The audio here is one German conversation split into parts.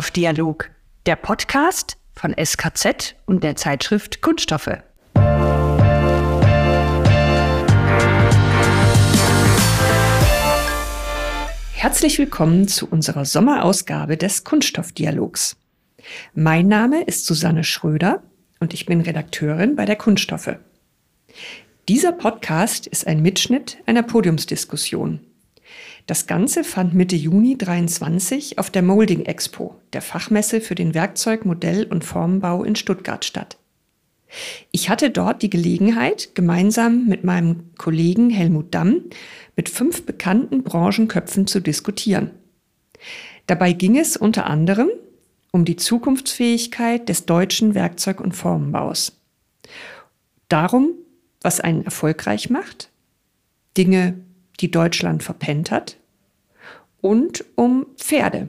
Kunststoffdialog, der Podcast von SKZ und der Zeitschrift Kunststoffe. Herzlich willkommen zu unserer Sommerausgabe des Kunststoffdialogs. Mein Name ist Susanne Schröder und ich bin Redakteurin bei der Kunststoffe. Dieser Podcast ist ein Mitschnitt einer Podiumsdiskussion. Das Ganze fand Mitte Juni 23 auf der Molding Expo, der Fachmesse für den Werkzeug-, Modell- und Formenbau in Stuttgart statt. Ich hatte dort die Gelegenheit, gemeinsam mit meinem Kollegen Helmut Damm mit fünf bekannten Branchenköpfen zu diskutieren. Dabei ging es unter anderem um die Zukunftsfähigkeit des deutschen Werkzeug- und Formenbaus. Darum, was einen erfolgreich macht, Dinge, die Deutschland verpennt hat, und um Pferde.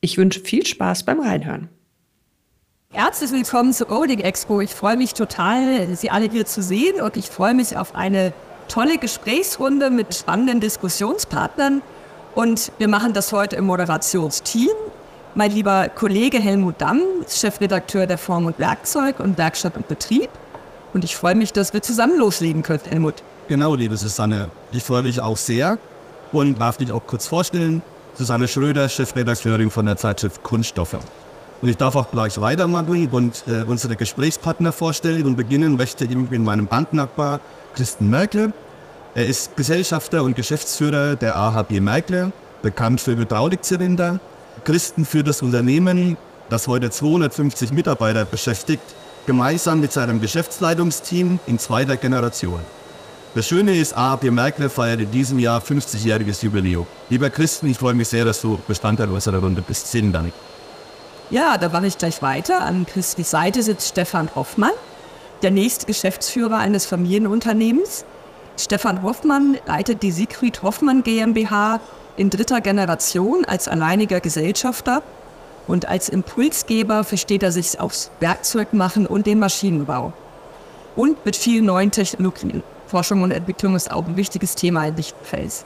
Ich wünsche viel Spaß beim Reinhören. Herzlich willkommen zur Golding Expo. Ich freue mich total, Sie alle hier zu sehen und ich freue mich auf eine tolle Gesprächsrunde mit spannenden Diskussionspartnern. Und wir machen das heute im Moderationsteam. Mein lieber Kollege Helmut Damm, Chefredakteur der Form und Werkzeug und Werkstatt und Betrieb. Und ich freue mich, dass wir zusammen loslegen können, Helmut. Genau, liebe Susanne. Ich freue mich auch sehr und darf dich auch kurz vorstellen. Susanne Schröder, Chefredakteurin von der Zeitschrift Kunststoffe. Und ich darf auch gleich weitermachen und äh, unsere Gesprächspartner vorstellen und beginnen möchte ich mit meinem Bandnachbar Christen Merkel. Er ist Gesellschafter und Geschäftsführer der AHB Merkel, bekannt für Hydraulikzylinder. Christen führt das Unternehmen, das heute 250 Mitarbeiter beschäftigt, gemeinsam mit seinem Geschäftsleitungsteam in zweiter Generation. Das Schöne ist, AAP Merkel feiert in diesem Jahr 50-jähriges Jubiläum. Lieber Christen, ich freue mich sehr, dass du Bestandteil unserer Runde bist. Vielen Dank. Ja, da mache ich gleich weiter. An Christens Seite sitzt Stefan Hoffmann, der nächste Geschäftsführer eines Familienunternehmens. Stefan Hoffmann leitet die Siegfried Hoffmann GmbH in dritter Generation als alleiniger Gesellschafter und als Impulsgeber versteht er sich aufs Werkzeugmachen und den Maschinenbau. Und mit vielen neuen Technologien. Forschung und Entwicklung ist auch ein wichtiges Thema in Lichtenfels.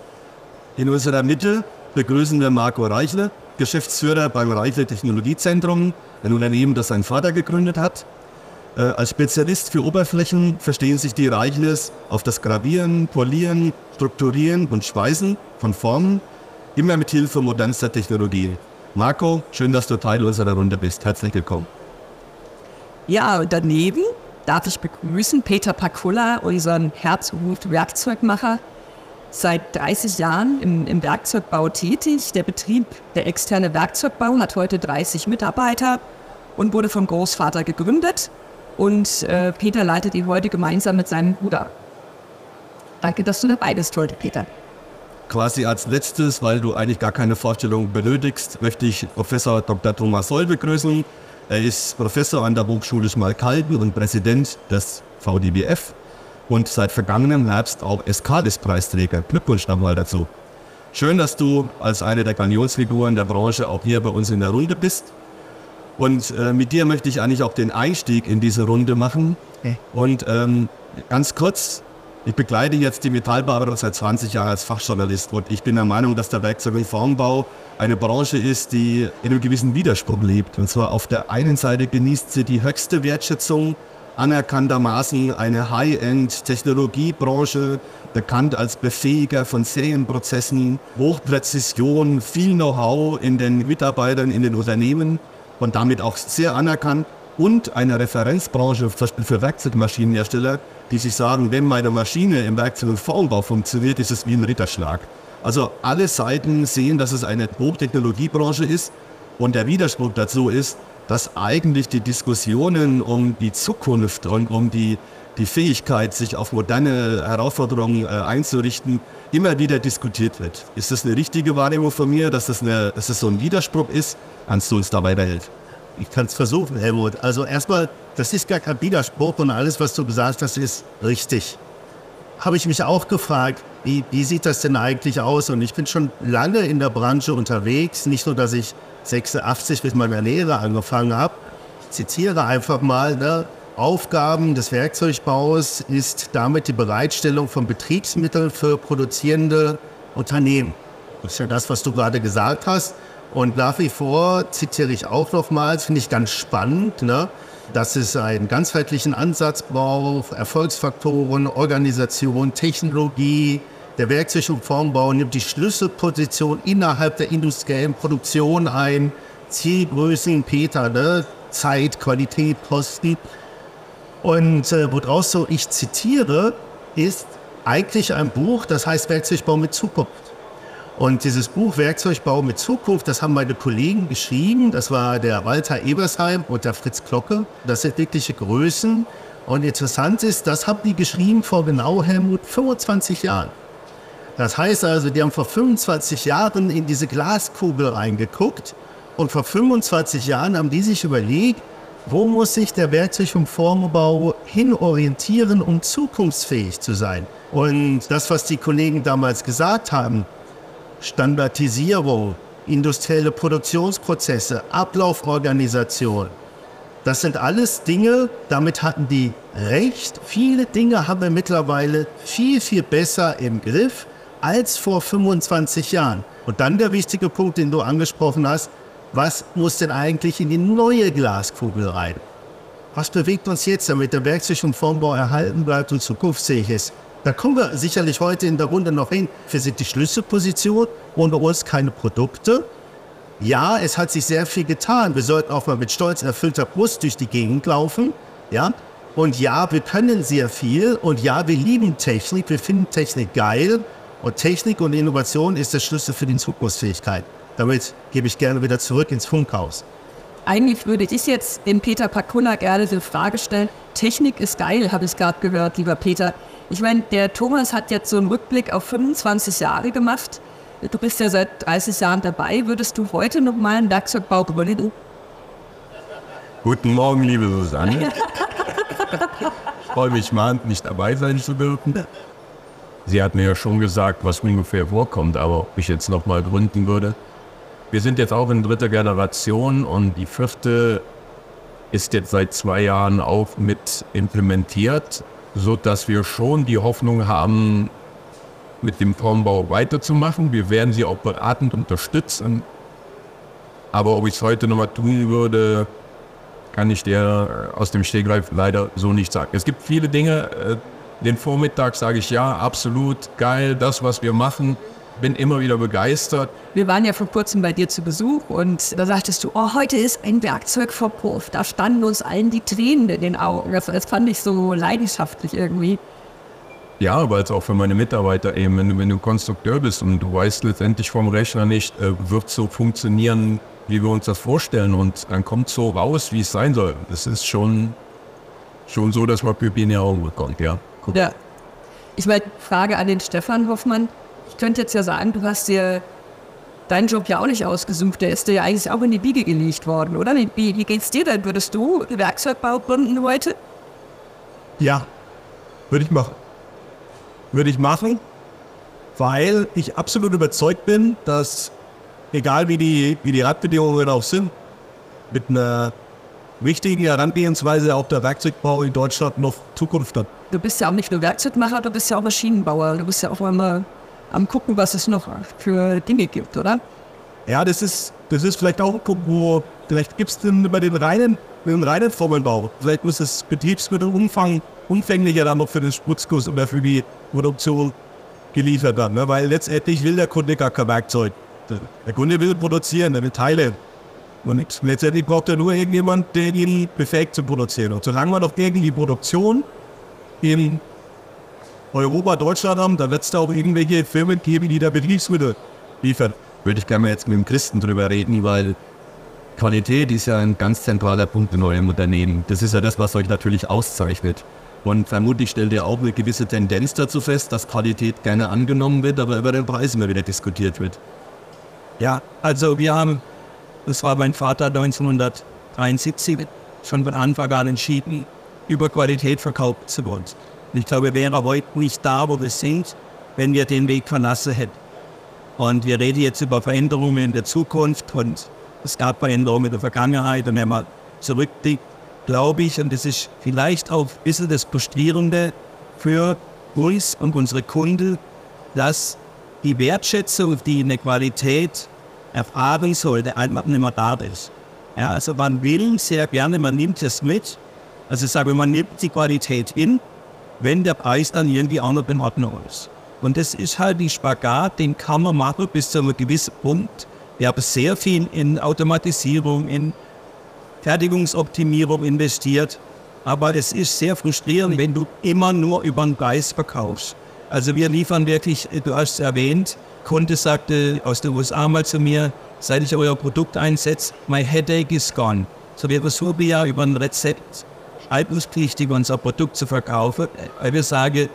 In unserer Mitte begrüßen wir Marco Reichle, Geschäftsführer beim Reichle Technologiezentrum, ein Unternehmen, das sein Vater gegründet hat. Äh, als Spezialist für Oberflächen verstehen sich die Reichles auf das Gravieren, Polieren, Strukturieren und Schweißen von Formen, immer mit Hilfe modernster Technologie. Marco, schön, dass du Teil unserer Runde bist. Herzlich willkommen. Ja, und daneben darf ich begrüßen Peter Pakula, unseren Herzblut-Werkzeugmacher, seit 30 Jahren im, im, Werkzeugbau tätig. Der Betrieb, der externe Werkzeugbau, hat heute 30 Mitarbeiter und wurde vom Großvater gegründet. Und äh, Peter leitet ihn heute gemeinsam mit seinem Bruder. Danke, dass du dabei bist heute, Peter. Quasi als letztes, weil du eigentlich gar keine Vorstellung benötigst, möchte ich Professor Dr. Thomas Soll begrüßen. Er ist Professor an der Hochschule Schmalkalden und Präsident des VDBF und seit vergangenem Herbst auch Escadis-Preisträger. Glückwunsch nochmal dazu. Schön, dass du als eine der Galionsfiguren der Branche auch hier bei uns in der Runde bist. Und äh, mit dir möchte ich eigentlich auch den Einstieg in diese Runde machen. Okay. Und ähm, ganz kurz, ich begleite jetzt die Metallbearbeitung seit 20 Jahren als Fachjournalist und ich bin der Meinung, dass der Werkzeug- und Formbau eine Branche ist, die in einem gewissen Widerspruch lebt. Und zwar auf der einen Seite genießt sie die höchste Wertschätzung, anerkanntermaßen eine High-End-Technologiebranche, bekannt als Befähiger von Serienprozessen, Hochpräzision, viel Know-how in den Mitarbeitern, in den Unternehmen und damit auch sehr anerkannt und eine Referenzbranche für Werkzeugmaschinenhersteller, die sich sagen, wenn meine Maschine im Werkzeug- und Formbau funktioniert, ist es wie ein Ritterschlag. Also alle Seiten sehen, dass es eine Hochtechnologiebranche ist und der Widerspruch dazu ist, dass eigentlich die Diskussionen um die Zukunft und um die, die Fähigkeit, sich auf moderne Herausforderungen äh, einzurichten, immer wieder diskutiert wird. Ist das eine richtige Wahrnehmung von mir, dass das, eine, dass das so ein Widerspruch ist? Kannst du uns dabei helfen? Ich kann es versuchen, Helmut. Also erstmal, das ist gar kein Widerspruch und alles, was du gesagt hast, ist richtig. Habe ich mich auch gefragt, wie, wie sieht das denn eigentlich aus? Und ich bin schon lange in der Branche unterwegs. Nicht nur, dass ich 86 mit meiner Lehre angefangen habe. Ich zitiere einfach mal, ne? Aufgaben des Werkzeugbaus ist damit die Bereitstellung von Betriebsmitteln für produzierende Unternehmen. Das ist ja das, was du gerade gesagt hast. Und nach wie vor zitiere ich auch nochmals, finde ich ganz spannend, ne? dass es einen ganzheitlichen Ansatz braucht, Erfolgsfaktoren, Organisation, Technologie. Der Werkzeug- und Formbau nimmt die Schlüsselposition innerhalb der industriellen Produktion ein. Zielgrößen, Peter, ne? Zeit, Qualität, Kosten. Und äh, woraus so ich zitiere, ist eigentlich ein Buch, das heißt Werkzeugbau mit Zukunft. Und dieses Buch Werkzeugbau mit Zukunft, das haben meine Kollegen geschrieben. Das war der Walter Ebersheim und der Fritz Glocke. Das sind wirkliche Größen. Und interessant ist, das haben die geschrieben vor genau Helmut 25 Jahren. Das heißt also, die haben vor 25 Jahren in diese Glaskugel reingeguckt und vor 25 Jahren haben die sich überlegt, wo muss sich der Werkzeug- und Formbau hinorientieren, um zukunftsfähig zu sein? Und das, was die Kollegen damals gesagt haben, Standardisierung, industrielle Produktionsprozesse, Ablauforganisation, das sind alles Dinge, damit hatten die recht. Viele Dinge haben wir mittlerweile viel, viel besser im Griff als vor 25 Jahren. Und dann der wichtige Punkt, den du angesprochen hast, was muss denn eigentlich in die neue Glaskugel rein? Was bewegt uns jetzt, damit der Werkzeug- und Formbau erhalten bleibt und zukunftsfähig ist? Da kommen wir sicherlich heute in der Runde noch hin. Wir sind die Schlüsselposition, ohne uns keine Produkte. Ja, es hat sich sehr viel getan. Wir sollten auch mal mit stolz erfüllter Brust durch die Gegend laufen. Ja, und ja, wir können sehr viel. Und ja, wir lieben Technik. Wir finden Technik geil. Und Technik und Innovation ist der Schlüssel für die Zukunftsfähigkeit. Damit gebe ich gerne wieder zurück ins Funkhaus. Eigentlich würde ich jetzt dem Peter Pakula gerne die Frage stellen, Technik ist geil, habe ich gerade gehört, lieber Peter. Ich meine, der Thomas hat jetzt so einen Rückblick auf 25 Jahre gemacht. Du bist ja seit 30 Jahren dabei. Würdest du heute noch mal einen Werkzeugbau gründen? Guten Morgen, liebe Susanne. ich freue mich nicht dabei sein zu dürfen. Sie hat mir ja schon gesagt, was ungefähr vorkommt, aber ob ich jetzt noch mal gründen würde. Wir sind jetzt auch in dritter Generation und die vierte ist jetzt seit zwei Jahren auch mit implementiert, so dass wir schon die Hoffnung haben, mit dem Formbau weiterzumachen. Wir werden sie auch beratend unterstützen. Aber ob ich es heute nochmal tun würde, kann ich dir aus dem Stegreif leider so nicht sagen. Es gibt viele Dinge. äh, Den Vormittag sage ich ja, absolut geil, das, was wir machen. Bin immer wieder begeistert. Wir waren ja vor kurzem bei dir zu Besuch und da sagtest du, oh, heute ist ein Werkzeugverpuff. Da standen uns allen die Tränen in den Augen. Das, das fand ich so leidenschaftlich irgendwie. Ja, aber jetzt auch für meine Mitarbeiter eben, wenn du, wenn du Konstrukteur bist und du weißt letztendlich vom Rechner nicht, äh, wird so funktionieren, wie wir uns das vorstellen und dann kommt so raus, wie es sein soll. Das ist schon, schon so, dass man Pipi in die Augen bekommt, ja. Guck. Ja. Ich meine, Frage an den Stefan Hoffmann. Ich könnte jetzt ja sagen, du hast dir deinen Job ja auch nicht ausgesucht. Der ist dir ja eigentlich auch in die Biege gelegt worden, oder? Wie, wie geht's dir denn? Würdest du Werkzeugbau gründen heute? Ja, würde ich machen. Würde ich machen, weil ich absolut überzeugt bin, dass egal wie die, wie die Radbedingungen auch sind, mit einer wichtigen Herangehensweise auch der Werkzeugbau in Deutschland noch Zukunft hat. Du bist ja auch nicht nur Werkzeugmacher, du bist ja auch Maschinenbauer. Du bist ja auch immer am gucken, was es noch für Dinge gibt, oder? Ja, das ist, das ist vielleicht auch ein Punkt, wo vielleicht gibt es den über den reinen, den reinen Formelbau. Vielleicht muss das Betriebsmittelumfang umfänglicher dann noch für den Spritzguss oder für die Produktion geliefert werden. Ne? Weil letztendlich will der Kunde gar kein Werkzeug. Der Kunde will produzieren, er will Teile. Und letztendlich braucht er nur irgendjemand, der ihn befähigt zu produzieren. Und solange wir noch irgendwie Produktion in Europa, Deutschland haben, dann wird es da auch irgendwelche Firmen geben, die da Betriebsmittel liefern. würde ich gerne mal jetzt mit dem Christen drüber reden, weil Qualität ist ja ein ganz zentraler Punkt in eurem Unternehmen. Das ist ja das, was euch natürlich auszeichnet. Und vermutlich stellt ihr auch eine gewisse Tendenz dazu fest, dass Qualität gerne angenommen wird, aber über den Preis immer wieder diskutiert wird. Ja, also wir haben, das war mein Vater 1973, schon von Anfang an entschieden, über Qualität verkaufen zu wollen. Ich glaube, wir wären heute nicht da, wo wir sind, wenn wir den Weg verlassen hätten. Und wir reden jetzt über Veränderungen in der Zukunft und es gab Veränderungen in der Vergangenheit und wenn man zurückblickt, glaube ich, und das ist vielleicht auch ein bisschen das Frustrierende für uns und unsere Kunden, dass die Wertschätzung, die in der Qualität erfahren soll, der einfach nicht mehr da ist. Ja, also man will sehr gerne, man nimmt es mit. Also ich sage, man nimmt die Qualität hin, wenn der Preis dann irgendwie auch noch in Ordnung ist. Und das ist halt die Spagat, den kann man machen bis zu einem gewissen Punkt. Wir haben sehr viel in Automatisierung, in Fertigungsoptimierung investiert. Aber es ist sehr frustrierend, wenn du immer nur über den Preis verkaufst. Also wir liefern wirklich, du hast es erwähnt, Kunde sagte aus den USA mal zu mir, seit ich euer Produkt einsetze, my headache is gone. So wir versuchen ja über ein Rezept schreibungspflichtig unser Produkt zu verkaufen, weil wir sagen,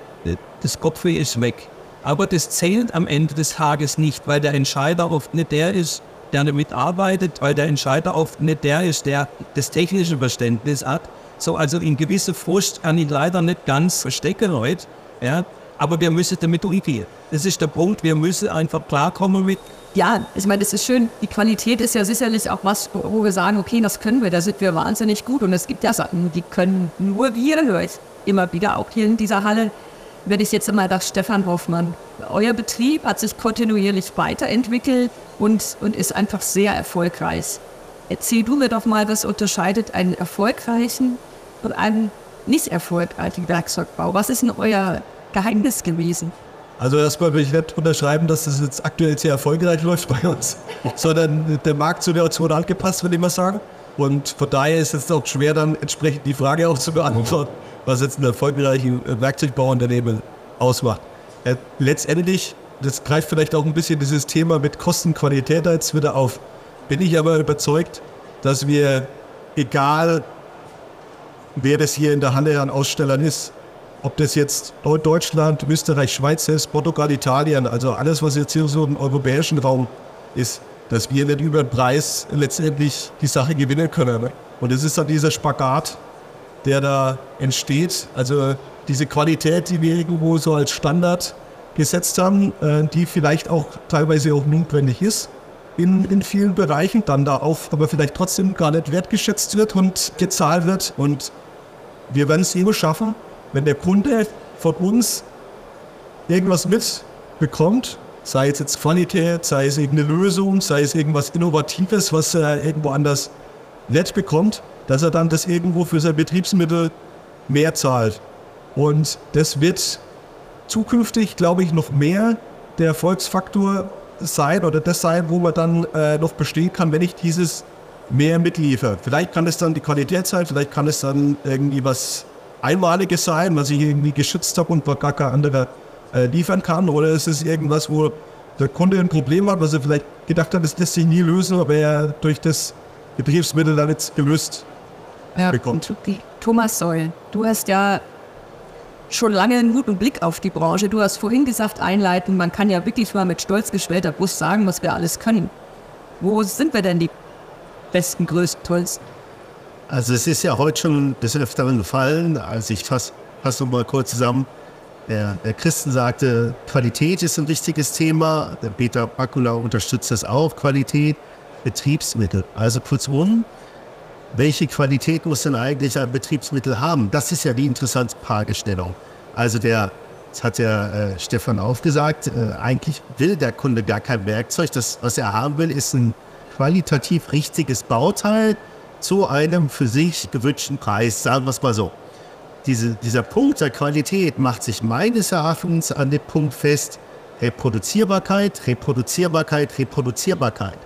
das Kopfweh ist weg. Aber das zählt am Ende des Tages nicht, weil der Entscheider oft nicht der ist, der damit arbeitet, weil der Entscheider oft nicht der ist, der das technische Verständnis hat. So, also in gewisse Frust kann ich leider nicht ganz verstecken heute. Ja, aber wir müssen damit umgehen. Das ist der Punkt, wir müssen einfach klarkommen mit. Ja, ich meine, das ist schön. Die Qualität ist ja sicherlich auch was, wo wir sagen, okay, das können wir, da sind wir wahnsinnig gut. Und es gibt ja Sachen, die können nur wir, höre ich immer wieder, auch hier in dieser Halle. Wenn ich jetzt immer das Stefan Hoffmann, euer Betrieb hat sich kontinuierlich weiterentwickelt und, und ist einfach sehr erfolgreich. Erzähl du mir doch mal, was unterscheidet einen erfolgreichen und einen nicht erfolgreichen Werkzeugbau? Was ist denn euer Geheimnis gewesen? Also erstmal will ich nicht unterschreiben, dass das jetzt aktuell sehr erfolgreich läuft bei uns, sondern der Marktsituation angepasst, würde ich mal sagen. Und von daher ist es auch schwer, dann entsprechend die Frage auch zu beantworten, was jetzt ein erfolgreiches Werkzeugbauunternehmen ausmacht. Letztendlich, das greift vielleicht auch ein bisschen dieses Thema mit Kostenqualität jetzt wieder auf. Bin ich aber überzeugt, dass wir, egal wer das hier in der Halle an Ausstellern ist, ob das jetzt Deutschland, Österreich, Schweiz ist, Portugal, Italien, also alles, was jetzt hier so im europäischen Raum ist, dass wir nicht über den Preis letztendlich die Sache gewinnen können. Ne? Und es ist dann dieser Spagat, der da entsteht. Also diese Qualität, die wir irgendwo so als Standard gesetzt haben, äh, die vielleicht auch teilweise auch notwendig ist in, in vielen Bereichen, dann da auch, aber vielleicht trotzdem gar nicht wertgeschätzt wird und gezahlt wird. Und wir werden es immer schaffen, wenn der Kunde von uns irgendwas mitbekommt, sei es jetzt Qualität, sei es irgendeine Lösung, sei es irgendwas Innovatives, was er irgendwo anders nicht bekommt, dass er dann das irgendwo für sein Betriebsmittel mehr zahlt. Und das wird zukünftig, glaube ich, noch mehr der Erfolgsfaktor sein oder das sein, wo man dann äh, noch bestehen kann, wenn ich dieses mehr mitliefere. Vielleicht kann es dann die Qualität sein, vielleicht kann es dann irgendwie was Einmaliges sein, was ich irgendwie geschützt habe und gar kein anderer äh, liefern kann. Oder ist es irgendwas, wo der Kunde ein Problem hat, was er vielleicht gedacht hat, das lässt sich nie lösen, aber er durch das Betriebsmittel dann jetzt gelöst ja, bekommt. Thomas Säul, du hast ja schon lange einen guten Blick auf die Branche. Du hast vorhin gesagt, einleiten, man kann ja wirklich mal mit stolz geschwellter Brust sagen, was wir alles können. Wo sind wir denn die besten, größten, tollsten? Also es ist ja heute schon des Öfteren gefallen, als ich fasse fass noch mal kurz zusammen. Der, der, Christen sagte, Qualität ist ein wichtiges Thema. Der Peter Bakula unterstützt das auch. Qualität, Betriebsmittel. Also kurzum, welche Qualität muss denn eigentlich ein Betriebsmittel haben? Das ist ja die interessante Fragestellung. Also der, das hat ja äh, Stefan aufgesagt, äh, eigentlich will der Kunde gar kein Werkzeug. Das, was er haben will, ist ein qualitativ richtiges Bauteil, zu einem für sich gewünschten Preis, sagen wir es mal so. Diese, dieser Punkt der Qualität macht sich meines Erachtens an dem Punkt fest, Reproduzierbarkeit, Reproduzierbarkeit, Reproduzierbarkeit.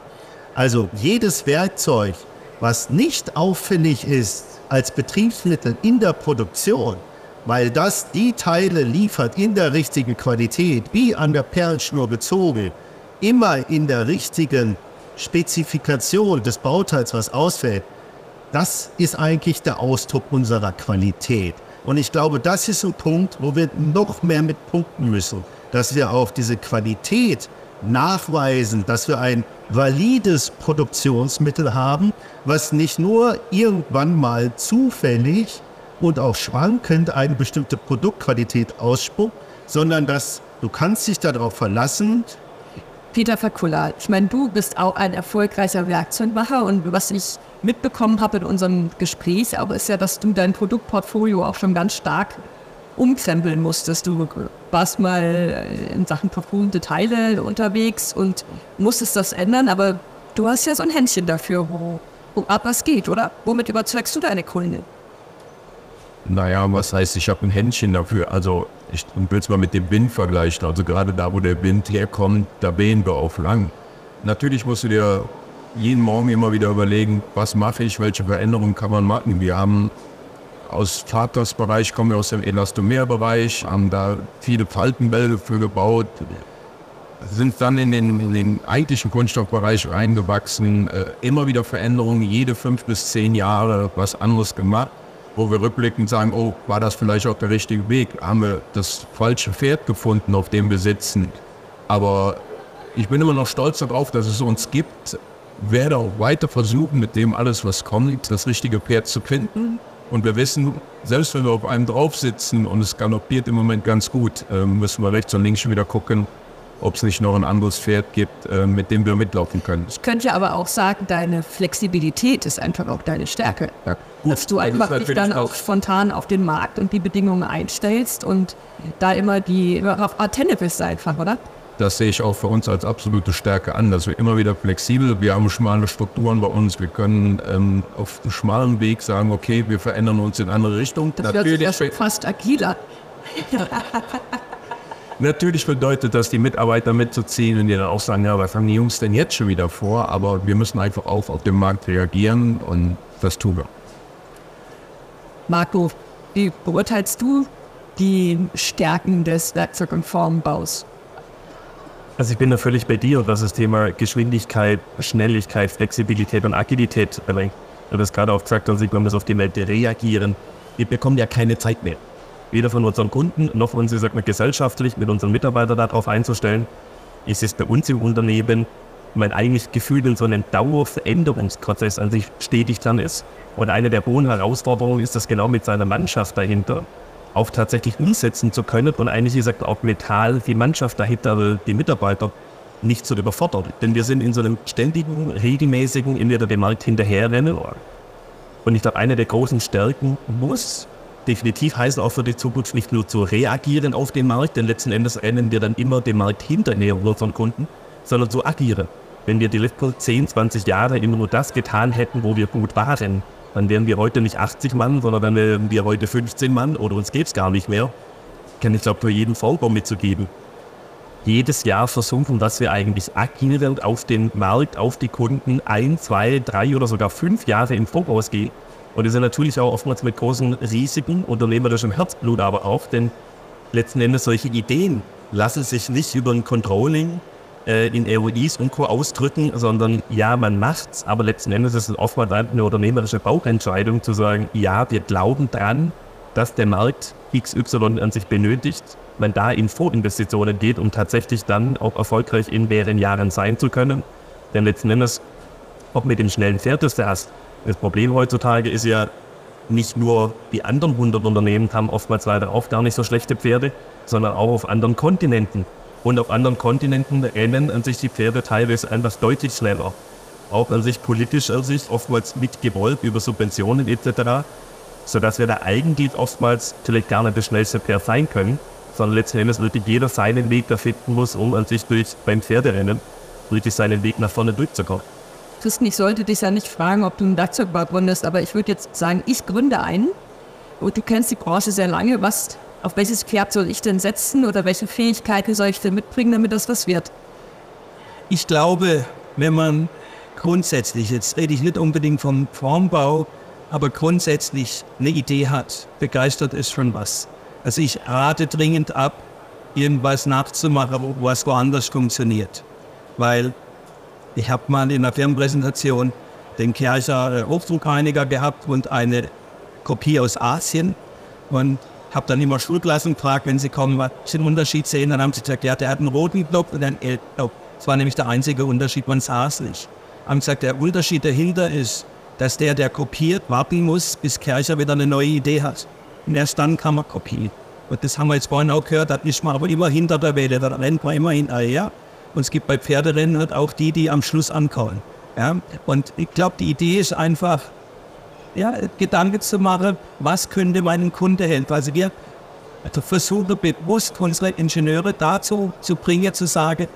Also jedes Werkzeug, was nicht auffällig ist als Betriebsmittel in der Produktion, weil das die Teile liefert in der richtigen Qualität, wie an der Perlenschnur gezogen, immer in der richtigen Spezifikation des Bauteils, was ausfällt, das ist eigentlich der Ausdruck unserer Qualität. Und ich glaube, das ist ein Punkt, wo wir noch mehr mit punkten müssen, dass wir auf diese Qualität nachweisen, dass wir ein valides Produktionsmittel haben, was nicht nur irgendwann mal zufällig und auch schwankend eine bestimmte Produktqualität ausspuckt, sondern dass du kannst dich darauf verlassen, Peter Fakula, ich meine, du bist auch ein erfolgreicher Werkzeugmacher und was ich mitbekommen habe in unserem Gespräch, aber ist ja, dass du dein Produktportfolio auch schon ganz stark umkrempeln musstest. Du warst mal äh, in Sachen verpulte Teile unterwegs und musstest das ändern, aber du hast ja so ein Händchen dafür, wo, wo ab was geht, oder? Womit überzeugst du deine Kunden? Naja, was heißt, ich habe ein Händchen dafür? Also, ich will es mal mit dem Wind vergleichen. Also, gerade da, wo der Wind herkommt, da wehen wir auf lang. Natürlich musst du dir jeden Morgen immer wieder überlegen, was mache ich, welche Veränderungen kann man machen. Wir haben aus Vaters kommen wir aus dem Elastomerbereich, haben da viele Faltenbälle für gebaut, sind dann in den, in den eigentlichen Kunststoffbereich reingewachsen, äh, immer wieder Veränderungen, jede fünf bis zehn Jahre was anderes gemacht, wo wir rückblickend sagen, oh, war das vielleicht auch der richtige Weg? Haben wir das falsche Pferd gefunden, auf dem wir sitzen? Aber ich bin immer noch stolz darauf, dass es uns gibt, werde auch weiter versuchen, mit dem alles, was kommt, das richtige Pferd zu finden. Und wir wissen, selbst wenn wir auf einem drauf sitzen und es galoppiert im Moment ganz gut, äh, müssen wir rechts und links schon wieder gucken, ob es nicht noch ein anderes Pferd gibt, äh, mit dem wir mitlaufen können. Ich könnte aber auch sagen, deine Flexibilität ist einfach auch deine Stärke. Ja, gut, Dass du einfach dich dann auch spontan auf den Markt und die Bedingungen einstellst und da immer die auf Antenne bist einfach, oder? Das sehe ich auch für uns als absolute Stärke an, dass wir immer wieder flexibel, wir haben schmale Strukturen bei uns, wir können ähm, auf einem schmalen Weg sagen, okay, wir verändern uns in andere Richtung. Das Natürlich hört sich fast agiler. Natürlich bedeutet das, die Mitarbeiter mitzuziehen und die dann auch sagen, ja, was haben die Jungs denn jetzt schon wieder vor? Aber wir müssen einfach auch auf den Markt reagieren und das tun wir. Marco, wie beurteilst du die Stärken des Werkzeug- und Formenbaus? Also ich bin da völlig bei dir, was das Thema Geschwindigkeit, Schnelligkeit, Flexibilität und Agilität belangt. Du hast gerade auch gesagt, also wir das auf die Welt reagieren. Wir bekommen ja keine Zeit mehr. Weder von unseren Kunden noch von uns, ich sag mal, gesellschaftlich mit unseren Mitarbeitern darauf einzustellen. Es ist bei uns im Unternehmen mein eigentlich Gefühl in so einem Dauerveränderungsprozess an sich stetig dran ist. Und eine der hohen Herausforderungen ist das genau mit seiner Mannschaft dahinter auch tatsächlich umsetzen zu können und eigentlich gesagt auch mental die Mannschaft dahinter, die Mitarbeiter nicht zu überfordern. Denn wir sind in so einem ständigen, regelmäßigen, in der dem Markt hinterherrennen. Und ich glaube, eine der großen Stärken muss definitiv heißen, auch für die Zukunft nicht nur zu reagieren auf den Markt, denn letzten Endes rennen wir dann immer dem Markt hinterher unseren Kunden, sondern zu agieren. Wenn wir die letzten 10, 20 Jahre immer nur das getan hätten, wo wir gut waren, dann wären wir heute nicht 80 Mann, sondern dann wären wir heute 15 Mann oder uns gäbe es gar nicht mehr. Kann ich glaube für jeden Vollbau mitzugeben. Jedes Jahr versuchen, dass wir eigentlich agieren auf den Markt, auf die Kunden ein, zwei, drei oder sogar fünf Jahre im Voraus gehen. Und das sind natürlich auch oftmals mit großen Risiken, unternehmerischem Herzblut aber auch, denn letzten Endes solche Ideen lassen sich nicht über ein Controlling äh, in ROIs und Co. ausdrücken, sondern ja, man macht's, aber letzten Endes ist es oftmals eine unternehmerische Bauchentscheidung zu sagen, ja, wir glauben dran, dass der Markt XY an sich benötigt, man da in Vorinvestitionen geht, um tatsächlich dann auch erfolgreich in mehreren Jahren sein zu können. Denn letzten Endes, ob mit dem schnellen Pferd, das du hast, das Problem heutzutage ist ja, nicht nur die anderen 100 Unternehmen haben oftmals leider auch gar nicht so schlechte Pferde, sondern auch auf anderen Kontinenten und auf anderen Kontinenten rennen an sich die Pferde teilweise einfach deutlich schneller. Auch an sich politisch an sich oftmals mitgewollt über Subventionen etc. Sodass wir da eigentlich oftmals vielleicht gar nicht das schnellste Pferd sein können, sondern letztendlich wirklich jeder seinen Weg da finden muss, um an sich durch beim Pferderennen wirklich seinen Weg nach vorne durchzukommen. Christen, ich sollte dich ja nicht fragen, ob du einen Werkzeugbau gründest, aber ich würde jetzt sagen, ich gründe einen und du kennst die Branche sehr lange. Was auf welches Pferd soll ich denn setzen oder welche Fähigkeiten soll ich denn mitbringen, damit das was wird? Ich glaube, wenn man grundsätzlich, jetzt rede ich nicht unbedingt vom Formbau, aber grundsätzlich eine Idee hat, begeistert ist schon was. Also ich rate dringend ab, irgendwas nachzumachen, was woanders funktioniert. Weil ich habe mal in einer Firmenpräsentation den Kercher Hochdruckreiniger gehabt und eine Kopie aus Asien. Und habe dann immer Schulklassen gefragt, wenn sie kommen, was den Unterschied sehen. Dann haben sie gesagt, der hat einen roten Knopf und einen gelben Knopf. Das war nämlich der einzige Unterschied, man sah es nicht. Haben gesagt, der Unterschied dahinter ist, dass der, der kopiert, warten muss, bis Kercher wieder eine neue Idee hat. Und erst dann kann man kopieren. Und das haben wir jetzt vorhin auch gehört, das ist man aber immer hinter der Welle, da rennt man immer hinterher. Und es gibt bei Pferderennen halt auch die, die am Schluss ankommen. Ja? Und ich glaube, die Idee ist einfach, ja, Gedanken zu machen, was könnte meinem Kunde helfen. Also wir Also versuche bewusst unsere Ingenieure dazu zu bringen, zu sagen,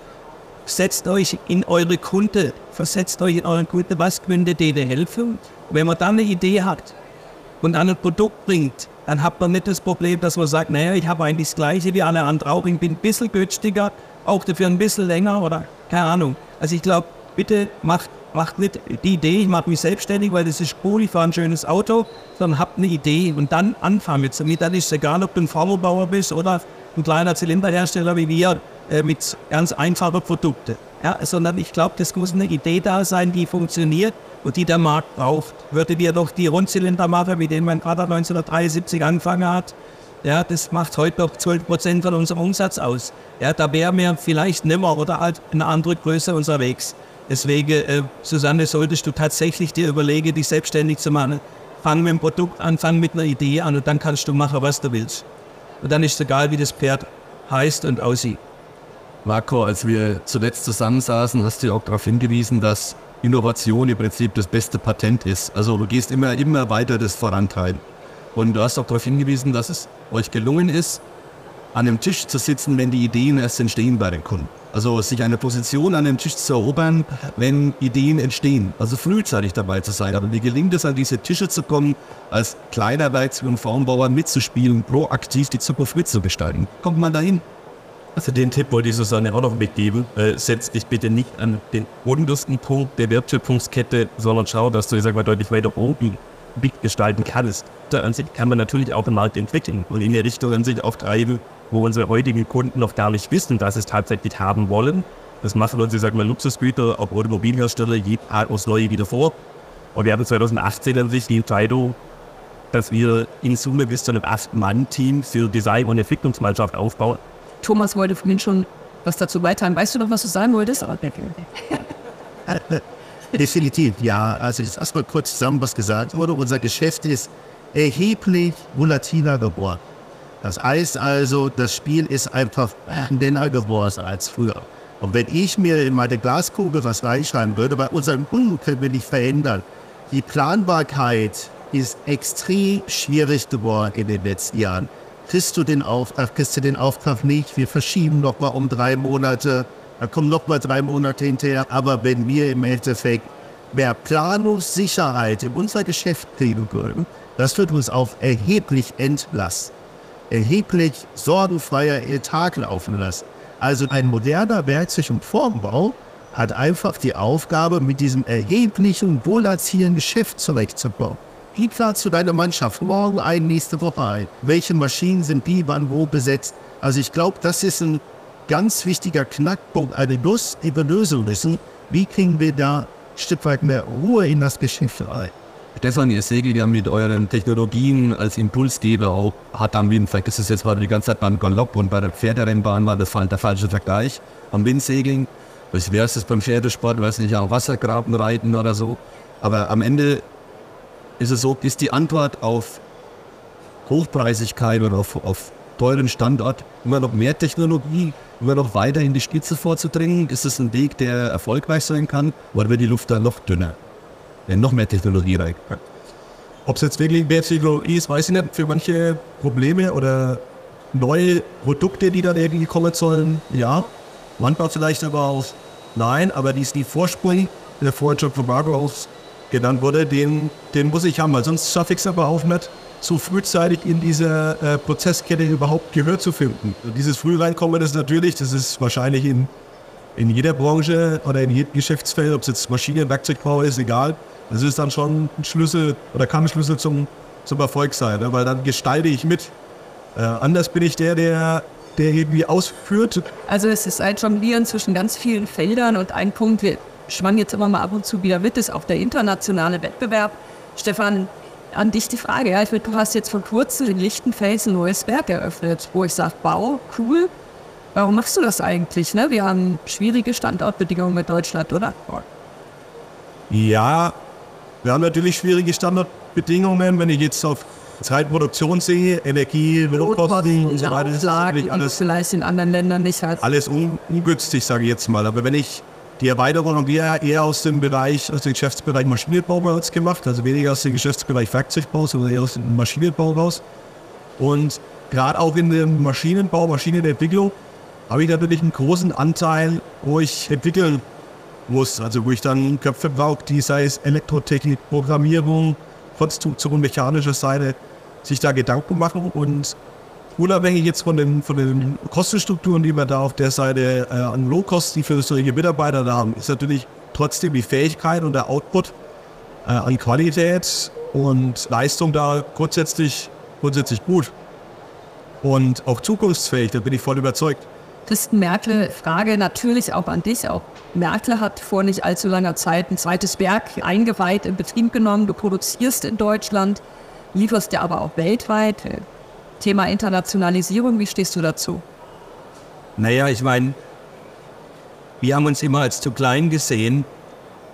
setzt euch in eure Kunde, versetzt euch in eure Kunde, was könnte denen helfen? Wenn man dann eine Idee hat und dann ein Produkt bringt, dann hat man nicht das Problem, dass man sagt, naja, ich habe eigentlich das Gleiche wie alle anderen auch, ich bin ein bisschen günstiger, auch dafür ein bisschen länger oder keine Ahnung. Also ich glaube, bitte macht, macht nicht die Idee, ich mache mich selbstständig, weil das ist cool, ich fahre ein schönes Auto, sondern habt eine Idee und dann anfangen mit damit. Dann ist es egal, ob du ein Formelbauer bist oder ein kleiner Zylinderhersteller wie wir äh, mit ganz einfachen Produkten. Ja, sondern ich glaube, das muss eine Idee da sein, die funktioniert und die der Markt braucht. Würde wir doch die Rundzylinder machen, mit denen mein Vater 1973 angefangen hat, ja, das macht heute noch 12 Prozent von unserem Umsatz aus. Ja, da wären wir vielleicht nimmer oder halt eine andere Größe unterwegs. Deswegen, äh, Susanne, solltest du tatsächlich dir überlegen, dich selbstständig zu machen. Fang mit dem Produkt an, fang mit einer Idee an und dann kannst du machen, was du willst. Und dann ist es egal, wie das Pferd heißt und aussieht. Marco, als wir zuletzt zusammensaßen, hast du auch darauf hingewiesen, dass Innovation im Prinzip das beste Patent ist. Also du gehst immer, immer weiter das vorantreiben. Und du hast auch darauf hingewiesen, dass es euch gelungen ist, an einem Tisch zu sitzen, wenn die Ideen erst entstehen bei den Kunden. Also sich eine Position an dem Tisch zu erobern, wenn Ideen entstehen. Also frühzeitig dabei zu sein. Aber wie gelingt es, an diese Tische zu kommen, als Werkzeug- und Formbauer mitzuspielen, proaktiv die Zukunft mitzugestalten? Kommt man dahin? Also den Tipp wollte ich Susanne auch noch mitgeben. Äh, setz dich bitte nicht an den untersten Punkt der Wertschöpfungskette, sondern schau, dass du, ich sag mal, deutlich weiter oben mitgestalten kannst. Da an sich kann man natürlich auch den Markt entwickeln und in der Richtung an sich auftreiben, wo unsere heutigen Kunden noch gar nicht wissen, dass sie es tatsächlich haben wollen. Das machen uns, ich sag mal, Luxusgüter, auch Automobilhersteller, jeden Tag aufs Neue wieder vor. Und wir hatten 2018 an sich die Entscheidung, dass wir in Summe bis zu einem Acht-Mann-Team für Design- und Entwicklungsmannschaft aufbauen. Thomas wollte vorhin schon was dazu beitragen. Weißt du noch, was du sagen wolltest? Definitiv, ja. Also jetzt erstmal kurz zusammen was gesagt wurde. Unser Geschäft ist erheblich volatiler geworden. Das heißt also, das Spiel ist einfach dünner geworden als früher. Und wenn ich mir in meine Glaskugel was reinschreiben würde, bei unseren Kunden können wir nicht verändern. Die Planbarkeit ist extrem schwierig geworden in den letzten Jahren. Kriegst du den Auftrag, kriegst du den Auftrag nicht, wir verschieben noch mal um drei Monate, dann kommen noch mal drei Monate hinterher. Aber wenn wir im Endeffekt mehr Planungssicherheit in unser Geschäft kriegen würden, das wird uns auch erheblich entlasten, erheblich sorgenfreier Tag laufen lassen. Also ein moderner Werkzeug- und Formbau hat einfach die Aufgabe, mit diesem erheblichen, volatilen Geschäft zurechtzubauen. Wie planst du deine Mannschaft morgen ein, nächste Woche ein? Welche Maschinen sind wie, wann, wo besetzt? Also ich glaube, das ist ein ganz wichtiger Knackpunkt, eine Lust, die wir lösen müssen. Wie kriegen wir da ein Stück weit mehr Ruhe in das Geschäft rein? Stefan, ihr segelt ja mit euren Technologien als Impulsgeber auch hart am Wind. Vielleicht ist es jetzt gerade die ganze Zeit beim Galopp und bei der Pferderennbahn war das der falsche Vergleich. Am Windsegeln, was wäre es beim Pferdesport, weiß nicht, am Wassergraben reiten oder so. Aber am Ende ist es so, ist die Antwort auf Hochpreisigkeit oder auf, auf teuren Standort immer noch mehr Technologie, immer noch weiter in die Spitze vorzudringen? Ist es ein Weg, der erfolgreich sein kann? Oder wird die Luft da noch dünner? Wenn noch mehr Technologie rein Ob es jetzt wirklich mehr Technologie ist, weiß ich nicht. Für manche Probleme oder neue Produkte, die dann irgendwie kommen sollen, ja. Manchmal vielleicht aber auch nein, aber die ist die Vorsprung, der vorhin von Marco genannt wurde, den, den muss ich haben, weil sonst schaffe ich es aber auch nicht, so frühzeitig in dieser äh, Prozesskette überhaupt Gehör zu finden. Und dieses Frühreinkommen ist natürlich, das ist wahrscheinlich in, in jeder Branche oder in jedem Geschäftsfeld, ob es jetzt Maschinen, Werkzeugbau ist, egal. Das ist dann schon ein Schlüssel oder kann ein Schlüssel zum, zum Erfolg sein, ne? weil dann gestalte ich mit. Äh, anders bin ich der, der, der irgendwie ausführt. Also es ist ein Jonglieren zwischen ganz vielen Feldern und ein Punkt, wir schwang jetzt immer mal ab und zu wieder mit, ist auch der internationale Wettbewerb. Stefan, an dich die Frage. Ja, ich meine, du hast jetzt vor kurzem in Lichtenfels ein neues Werk eröffnet, wo ich sage, wow, cool. Warum machst du das eigentlich? Ne? Wir haben schwierige Standortbedingungen mit Deutschland, oder? Ja, wir haben natürlich schwierige Standortbedingungen. Wenn ich jetzt auf Zeitproduktion sehe, Energie, Lohnkosten und so weiter, das ist natürlich alles, vielleicht in anderen Ländern nicht hat. Alles un ungünstig, sage ich jetzt mal. Aber wenn ich die Erweiterung haben wir eher aus dem Bereich, aus dem Geschäftsbereich Maschinenbau bei gemacht, also weniger aus dem Geschäftsbereich Werkzeugbau, sondern eher aus dem Maschinenbau raus. Und gerade auch in dem Maschinenbau, Maschinenentwicklung, habe ich natürlich einen großen Anteil, wo ich entwickeln muss. Also wo ich dann Köpfe brauche, die sei es Elektrotechnik, Programmierung, Konstruktion, mechanische Seite, sich da Gedanken machen und unabhängig jetzt von den, von den Kostenstrukturen, die wir da auf der Seite äh, an Low-Cost, die für solche Mitarbeiter da haben, ist natürlich trotzdem die Fähigkeit und der Output äh, an Qualität und Leistung da grundsätzlich, grundsätzlich gut. Und auch zukunftsfähig, da bin ich voll überzeugt. Christen Merkel, Frage natürlich auch an dich. Auch Merkel hat vor nicht allzu langer Zeit ein zweites Werk eingeweiht, in Betrieb genommen. Du produzierst in Deutschland, lieferst ja aber auch weltweit. Thema Internationalisierung, wie stehst du dazu? Naja, ich meine, wir haben uns immer als zu klein gesehen,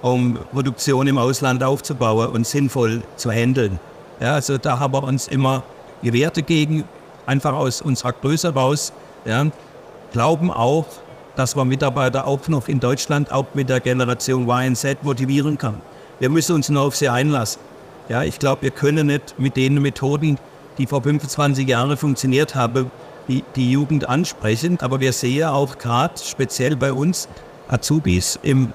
um Produktion im Ausland aufzubauen und sinnvoll zu handeln. Ja, also da haben wir uns immer gewehrt dagegen, einfach aus unserer Größe raus. Ja, glauben auch, dass man Mitarbeiter auch noch in Deutschland, auch mit der Generation Y und Z motivieren kann. Wir müssen uns nur auf sie einlassen. Ja, ich glaube, wir können nicht mit den Methoden, die vor 25 Jahren funktioniert haben, die, die Jugend ansprechen. Aber wir sehen auch gerade, speziell bei uns, Azubis, im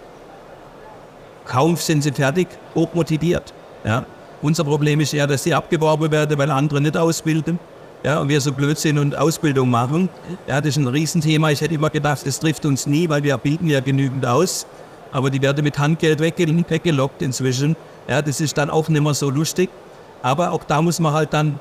Kaum sind sie fertig, hochmotiviert. Ja. Unser Problem ist ja, dass sie abgeworben werden, weil andere nicht ausbilden. Ja, und wir so blöd sind und Ausbildung machen. Ja, das ist ein Riesenthema. Ich hätte immer gedacht, das trifft uns nie, weil wir bilden ja genügend aus. Aber die werden mit Handgeld weggelockt inzwischen. Ja, das ist dann auch nicht mehr so lustig. Aber auch da muss man halt dann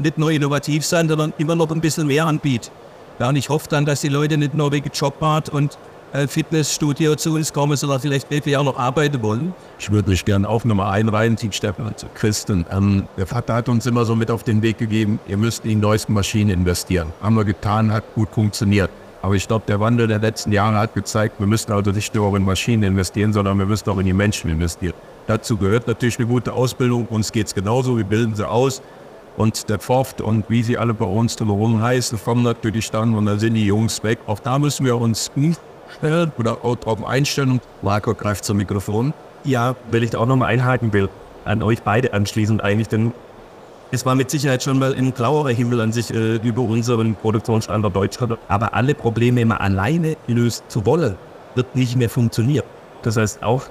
nicht nur innovativ sein, sondern immer noch ein bisschen mehr anbieten. Ja, und ich hoffe dann, dass die Leute nicht nur wegen Jobbad und äh, Fitnessstudio zu uns kommen, sondern vielleicht wirklich auch noch arbeiten wollen. Ich würde mich gerne auch nochmal einreihen, Team Stefan zu Christen. Ähm, der Vater hat uns immer so mit auf den Weg gegeben, ihr müsst in die neuesten Maschinen investieren. Haben wir getan, hat gut funktioniert. Aber ich glaube, der Wandel der letzten Jahre hat gezeigt, wir müssen also nicht nur in Maschinen investieren, sondern wir müssen auch in die Menschen investieren. Dazu gehört natürlich eine gute Ausbildung. Uns geht es genauso, wir bilden sie aus und der Pfoft und wie sie alle bei uns drumherum heißen, kommen natürlich dann und dann sind die Jungs weg. Auch da müssen wir uns stellen oder auch darauf einstellen. Marco greift zum Mikrofon. Ja, weil ich da auch nochmal einhaken will, an euch beide anschließend eigentlich, denn es war mit Sicherheit schon mal ein blauer Himmel an sich äh, über unseren Produktionsstandort Deutschland. Aber alle Probleme immer alleine lösen zu wollen, wird nicht mehr funktionieren. Das heißt auch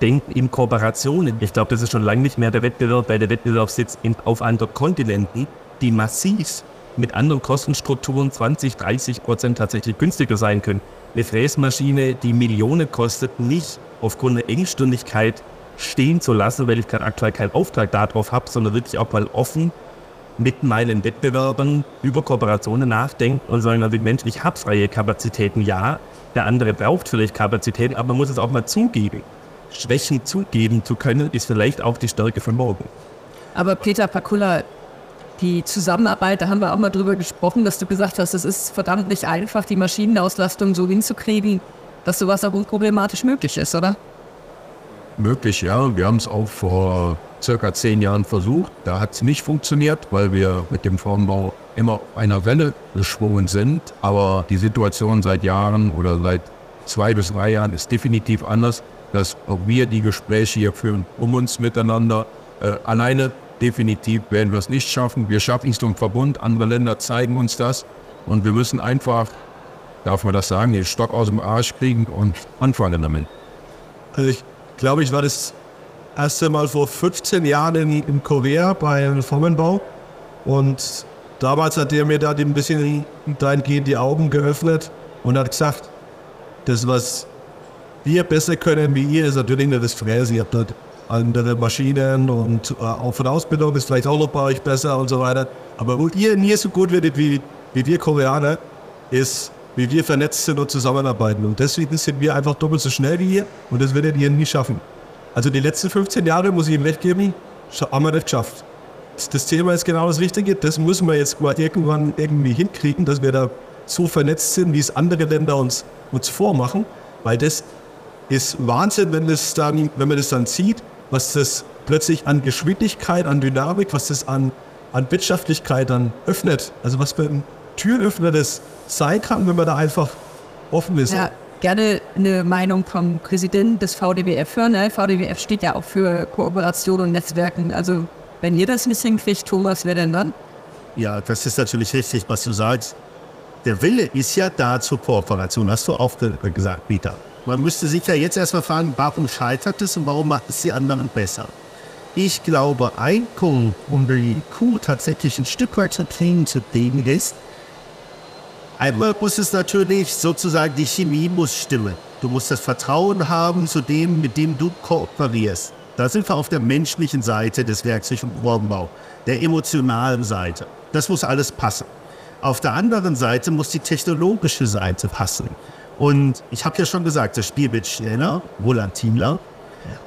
denken in Kooperationen. Ich glaube, das ist schon lange nicht mehr der Wettbewerb, weil der Wettbewerb sitzt in, auf anderen Kontinenten, die massiv mit anderen Kostenstrukturen 20, 30 Prozent tatsächlich günstiger sein können. Eine Fräsmaschine, die Millionen kostet, nicht aufgrund der Engstündigkeit stehen zu lassen, weil ich gerade aktuell keinen Auftrag darauf habe, sondern wirklich auch mal offen mit meinen Wettbewerbern über Kooperationen nachdenken und sagen, also Mensch, ich habe freie Kapazitäten, ja, der andere braucht vielleicht Kapazitäten, aber man muss es auch mal zugeben. Schwächen zugeben zu können, ist vielleicht auch die Stärke von morgen. Aber Peter Pakula, die Zusammenarbeit, da haben wir auch mal drüber gesprochen, dass du gesagt hast, es ist verdammt nicht einfach, die Maschinenauslastung so hinzukriegen, dass sowas auch unproblematisch möglich ist, oder? Möglich, ja. Wir haben es auch vor circa zehn Jahren versucht. Da hat es nicht funktioniert, weil wir mit dem Formbau immer auf einer Welle geschwungen sind. Aber die Situation seit Jahren oder seit zwei bis drei Jahren ist definitiv anders dass auch wir die Gespräche hier führen um uns miteinander. Äh, alleine definitiv werden wir es nicht schaffen. Wir schaffen es im Verbund. Andere Länder zeigen uns das. Und wir müssen einfach, darf man das sagen, den Stock aus dem Arsch kriegen und anfangen damit. Also ich glaube, ich war das erste Mal vor 15 Jahren in, in Korea bei Formenbau. Und damals hat er mir da ein bisschen dahingehend die Augen geöffnet und hat gesagt, das, was wir besser können wie ihr, ist natürlich nicht das Fräsen. Ihr habt dort andere Maschinen und äh, auch von Ausbildung ist vielleicht auch noch bei euch besser und so weiter. Aber wo ihr nie so gut werdet wie, wie wir Koreaner, ist, wie wir vernetzt sind und zusammenarbeiten. Und deswegen sind wir einfach doppelt so schnell wie ihr und das werdet ihr nie schaffen. Also die letzten 15 Jahre, muss ich ihm recht geben, haben wir nicht geschafft. Das Thema ist genau das Richtige. Das müssen wir jetzt mal irgendwann irgendwie hinkriegen, dass wir da so vernetzt sind, wie es andere Länder uns, uns vormachen. Weil das ist Wahnsinn, wenn, es dann, wenn man das dann sieht, was das plötzlich an Geschwindigkeit, an Dynamik, was das an, an Wirtschaftlichkeit dann öffnet. Also was für ein Türöffner das sein kann, wenn man da einfach offen ist. Ja, gerne eine Meinung vom Präsidenten des VDWF hören. Ne? VDWF steht ja auch für Kooperation und Netzwerken. Also wenn ihr das nicht hinkriegt, Thomas, wer denn dann? Ja, das ist natürlich richtig, was du sagst. Der Wille ist ja da zur Kooperation, hast du auch gesagt, Peter. Man müsste sich ja jetzt erstmal fragen, warum scheitert es und warum macht es die anderen besser? Ich glaube, ein Punkt, um die Kuh tatsächlich ein Stück weit zu kriegen zu dem ist, einmal muss es natürlich sozusagen, die Chemie muss stimmen. Du musst das Vertrauen haben zu dem, mit dem du kooperierst. Da sind wir auf der menschlichen Seite des Werkzeug- und Rohrbau, der emotionalen Seite. Das muss alles passen. Auf der anderen Seite muss die technologische Seite passen. Und ich habe ja schon gesagt, das Spiel wird schneller, volatiler.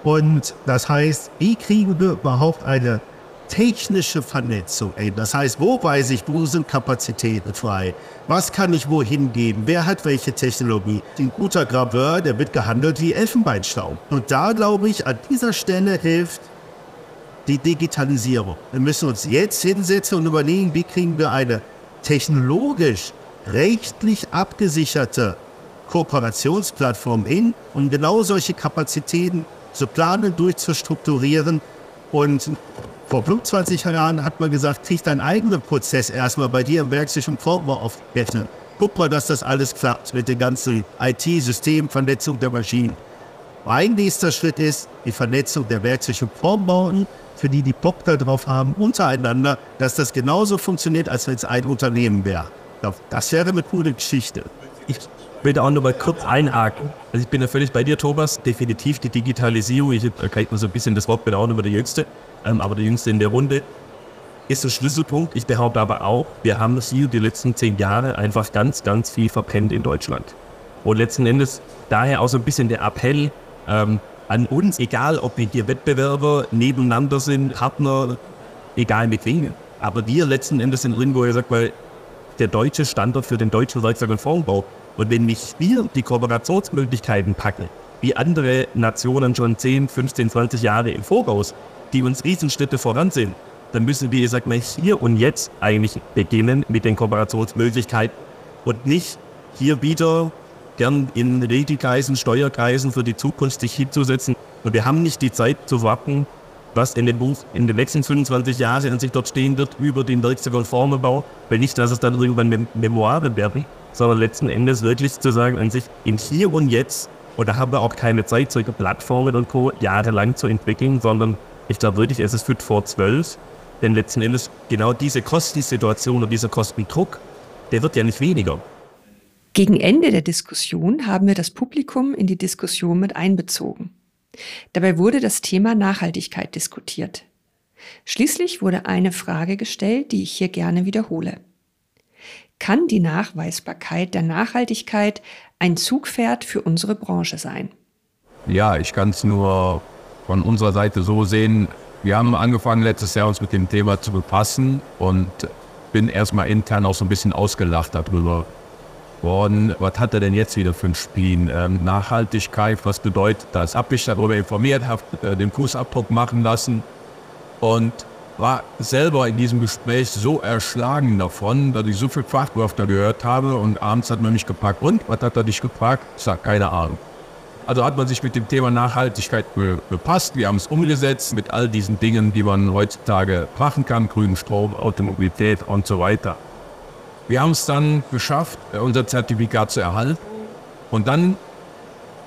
Und das heißt, wie kriegen wir überhaupt eine technische Vernetzung? Ey, das heißt, wo weiß ich, wo sind Kapazitäten frei? Was kann ich wohin geben? Wer hat welche Technologie? Ein guter Graveur, der wird gehandelt wie Elfenbeinstaub. Und da glaube ich, an dieser Stelle hilft die Digitalisierung. Wir müssen uns jetzt hinsetzen und überlegen, wie kriegen wir eine technologisch, rechtlich abgesicherte Kooperationsplattform hin, um genau solche Kapazitäten zu planen, durchzustrukturieren. Und vor 25 Jahren hat man gesagt, krieg deinen eigenen Prozess erstmal bei dir im Werkzeug Vorbau aufrechnen. Guck mal, dass das alles klappt mit der ganzen IT-System, Vernetzung der Maschinen. Ein nächster Schritt ist die Vernetzung der Werkzeug- und Formbauten, für die die Bock darauf haben, untereinander, dass das genauso funktioniert, als wenn es ein Unternehmen wäre. Das wäre eine coole Geschichte. Ich will da auch noch mal kurz einhaken. Also ich bin ja völlig bei dir, Thomas. Definitiv die Digitalisierung. Ich erkenne mal so ein bisschen das Wort, bin auch nicht mehr der Jüngste, ähm, aber der Jüngste in der Runde. Ist ein Schlüsselpunkt. Ich behaupte aber auch, wir haben das hier die letzten zehn Jahre einfach ganz, ganz viel verpennt in Deutschland. Und letzten Endes daher auch so ein bisschen der Appell ähm, an uns, egal ob wir hier Wettbewerber nebeneinander sind, Partner, egal mit wem. Aber wir letzten Endes sind irgendwo, ich sag mal, der deutsche Standard für den deutschen Werkzeug- und Formbau. Und wenn nicht wir die Kooperationsmöglichkeiten packen, wie andere Nationen schon 10, 15, 20 Jahre im Voraus, die uns Riesenschritte voran sind, dann müssen wir, ich sag mal, hier und jetzt eigentlich beginnen mit den Kooperationsmöglichkeiten und nicht hier wieder gern in Regelkreisen, Steuerkreisen für die Zukunft sich hinzusetzen. Und wir haben nicht die Zeit zu warten, was in dem Buch in den nächsten 25 Jahren an sich dort stehen wird über den Werkzeug- und Formenbau, weil nicht, dass es dann irgendwann Mem Memoiren werden, sondern letzten Endes wirklich zu sagen, an sich in hier und jetzt, und da haben wir auch keine Zeit, solche Plattformen und Co. jahrelang zu entwickeln, sondern ich glaube wirklich, es ist fit vor zwölf, denn letzten Endes genau diese Kostensituation und dieser Kostendruck, der wird ja nicht weniger. Gegen Ende der Diskussion haben wir das Publikum in die Diskussion mit einbezogen. Dabei wurde das Thema Nachhaltigkeit diskutiert. Schließlich wurde eine Frage gestellt, die ich hier gerne wiederhole. Kann die Nachweisbarkeit der Nachhaltigkeit ein Zugpferd für unsere Branche sein? Ja, ich kann es nur von unserer Seite so sehen. Wir haben angefangen letztes Jahr uns mit dem Thema zu befassen und bin erstmal intern auch so ein bisschen ausgelacht darüber worden. Was hat er denn jetzt wieder für ein Spiel? Ähm, Nachhaltigkeit, was bedeutet das? Hab mich darüber informiert, habe äh, den Fußabdruck machen lassen und war selber in diesem Gespräch so erschlagen davon, dass ich so viel Fachwörter gehört habe und abends hat man mich gefragt, und, was hat er dich gefragt? Ich sag, keine Ahnung. Also hat man sich mit dem Thema Nachhaltigkeit befasst, wir haben es umgesetzt mit all diesen Dingen, die man heutzutage machen kann, grünen Strom, Automobilität und so weiter. Wir haben es dann geschafft, unser Zertifikat zu erhalten und dann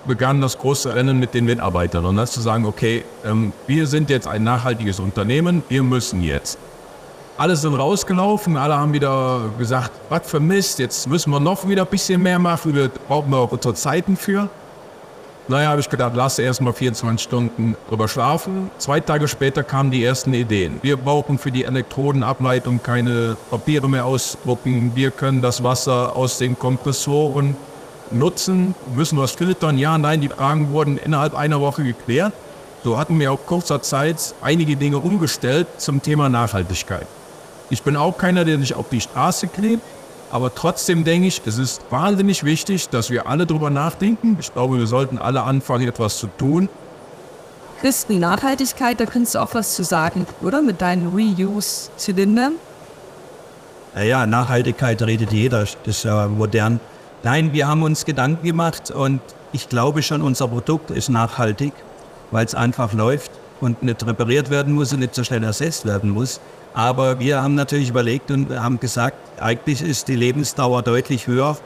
begann das große Rennen mit den Mitarbeitern und das zu sagen, okay, ähm, wir sind jetzt ein nachhaltiges Unternehmen, wir müssen jetzt. Alle sind rausgelaufen, alle haben wieder gesagt, was für Mist, jetzt müssen wir noch wieder ein bisschen mehr machen, wir brauchen wir auch unsere Zeiten für. Naja, habe ich gedacht, lass erst mal 24 Stunden drüber schlafen. Zwei Tage später kamen die ersten Ideen. Wir brauchen für die Elektrodenableitung keine Papiere mehr ausdrucken. Wir können das Wasser aus den Kompressoren nutzen, müssen was filtern. Ja, nein, die Fragen wurden innerhalb einer Woche geklärt. So hatten wir auf kurzer Zeit einige Dinge umgestellt zum Thema Nachhaltigkeit. Ich bin auch keiner, der sich auf die Straße klebt, aber trotzdem denke ich, es ist wahnsinnig wichtig, dass wir alle darüber nachdenken. Ich glaube, wir sollten alle anfangen, etwas zu tun. Christen, Nachhaltigkeit, da kannst du auch was zu sagen, oder? Mit deinen Reuse-Zylindern. Naja, Nachhaltigkeit redet jeder, das ist ja modern. Nein, wir haben uns Gedanken gemacht und ich glaube schon, unser Produkt ist nachhaltig, weil es einfach läuft. und nicht repariert werden muss und nicht so schnell ersetzt werden muss. Aber wir haben natürlich überlegt und haben gesagt, eigentlich ist die Lebensdauer deutlich höher,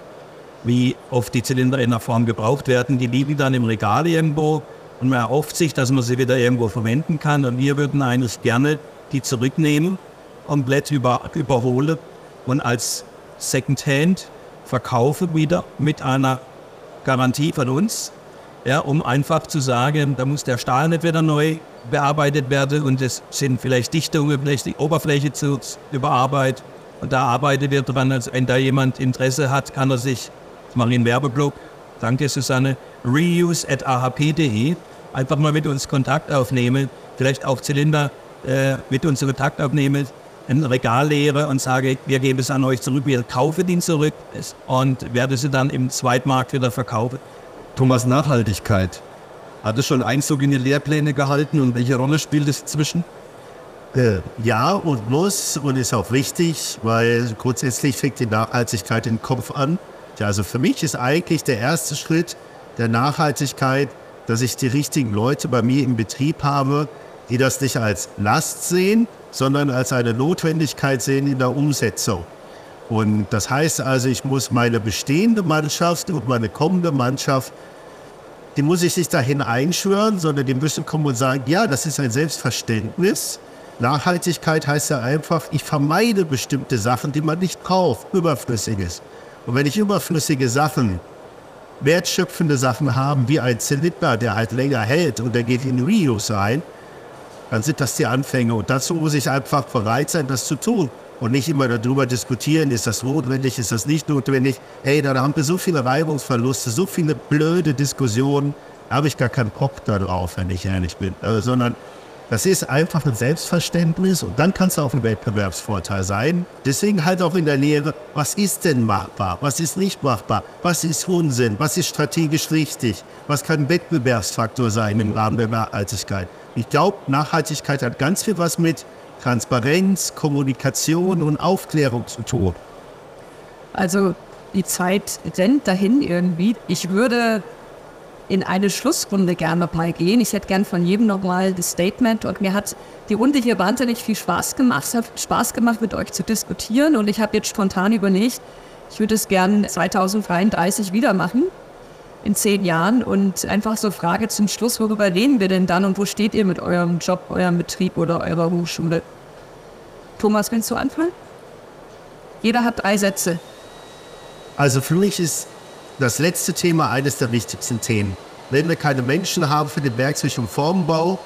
wie oft die Zylinder in der Form gebraucht werden. Die liegen dann im Regal irgendwo und man erhofft sich, dass man sie wieder irgendwo verwenden kann. Und wir würden eigentlich gerne die zurücknehmen, komplett über, überholen und als Secondhand verkaufen wieder mit einer Garantie von uns, ja, um einfach zu sagen, da muss der Stahl nicht wieder neu bearbeitet werden und es sind vielleicht Dichtungen, vielleicht die Oberfläche zu überarbeiten. Und da arbeitet wir dran, als wenn da jemand Interesse hat, kann er sich, ich mache einen Werbeblock, danke Susanne, reuse.ahp.de, einfach mal mit uns Kontakt aufnehmen, vielleicht auch Zylinder äh, mit uns Kontakt aufnehmen, ein Regal leere und sage, wir geben es an euch zurück, wir kaufen ihn zurück und werde sie dann im Zweitmarkt wieder verkaufen. Thomas, Nachhaltigkeit. Hat es schon Einzug in die Lehrpläne gehalten und welche Rolle spielt es zwischen? Äh, ja und muss und ist auch wichtig, weil grundsätzlich fängt die Nachhaltigkeit im Kopf an. Ja, also für mich ist eigentlich der erste Schritt der Nachhaltigkeit, dass ich die richtigen Leute bei mir im Betrieb habe, die das nicht als Last sehen, sondern als eine Notwendigkeit sehen in der Umsetzung. Und das heißt also, ich muss meine bestehende Mannschaft und meine kommende Mannschaft, die muss ich nicht dahin einschwören, sondern die müssen kommen und sagen, ja, das ist ein Selbstverständnis. Nachhaltigkeit heißt ja einfach, ich vermeide bestimmte Sachen, die man nicht kauft, überflüssiges. Und wenn ich überflüssige Sachen, wertschöpfende Sachen habe, wie ein Zylinder, der halt länger hält und der geht in Reuse ein, dann sind das die Anfänge. Und dazu muss ich einfach bereit sein, das zu tun und nicht immer darüber diskutieren, ist das notwendig, ist das nicht notwendig. Hey, da haben wir so viele Reibungsverluste, so viele blöde Diskussionen, habe ich gar keinen Bock darauf, wenn ich ehrlich bin. Also, sondern das ist einfach ein Selbstverständnis und dann kann es auch ein Wettbewerbsvorteil sein. Deswegen halt auch in der Lehre, was ist denn machbar, was ist nicht machbar, was ist Unsinn, was ist strategisch richtig, was kann Wettbewerbsfaktor sein im Rahmen der Nachhaltigkeit. Ich glaube, Nachhaltigkeit hat ganz viel was mit Transparenz, Kommunikation und Aufklärung zu tun. Also die Zeit rennt dahin irgendwie. Ich würde in eine Schlussrunde gerne mal gehen. Ich hätte gern von jedem nochmal das Statement und mir hat die Runde hier wahnsinnig viel Spaß gemacht. Es hat Spaß gemacht, mit euch zu diskutieren und ich habe jetzt spontan überlegt, ich würde es gern 2033 wieder machen, in zehn Jahren und einfach so Frage zum Schluss, worüber reden wir denn dann und wo steht ihr mit eurem Job, eurem Betrieb oder eurer Hochschule? Thomas, willst du anfangen? Jeder hat drei Sätze. Also für mich ist das letzte Thema eines der wichtigsten Themen. Wenn wir keine Menschen haben für den Werkzeug- und Formbau,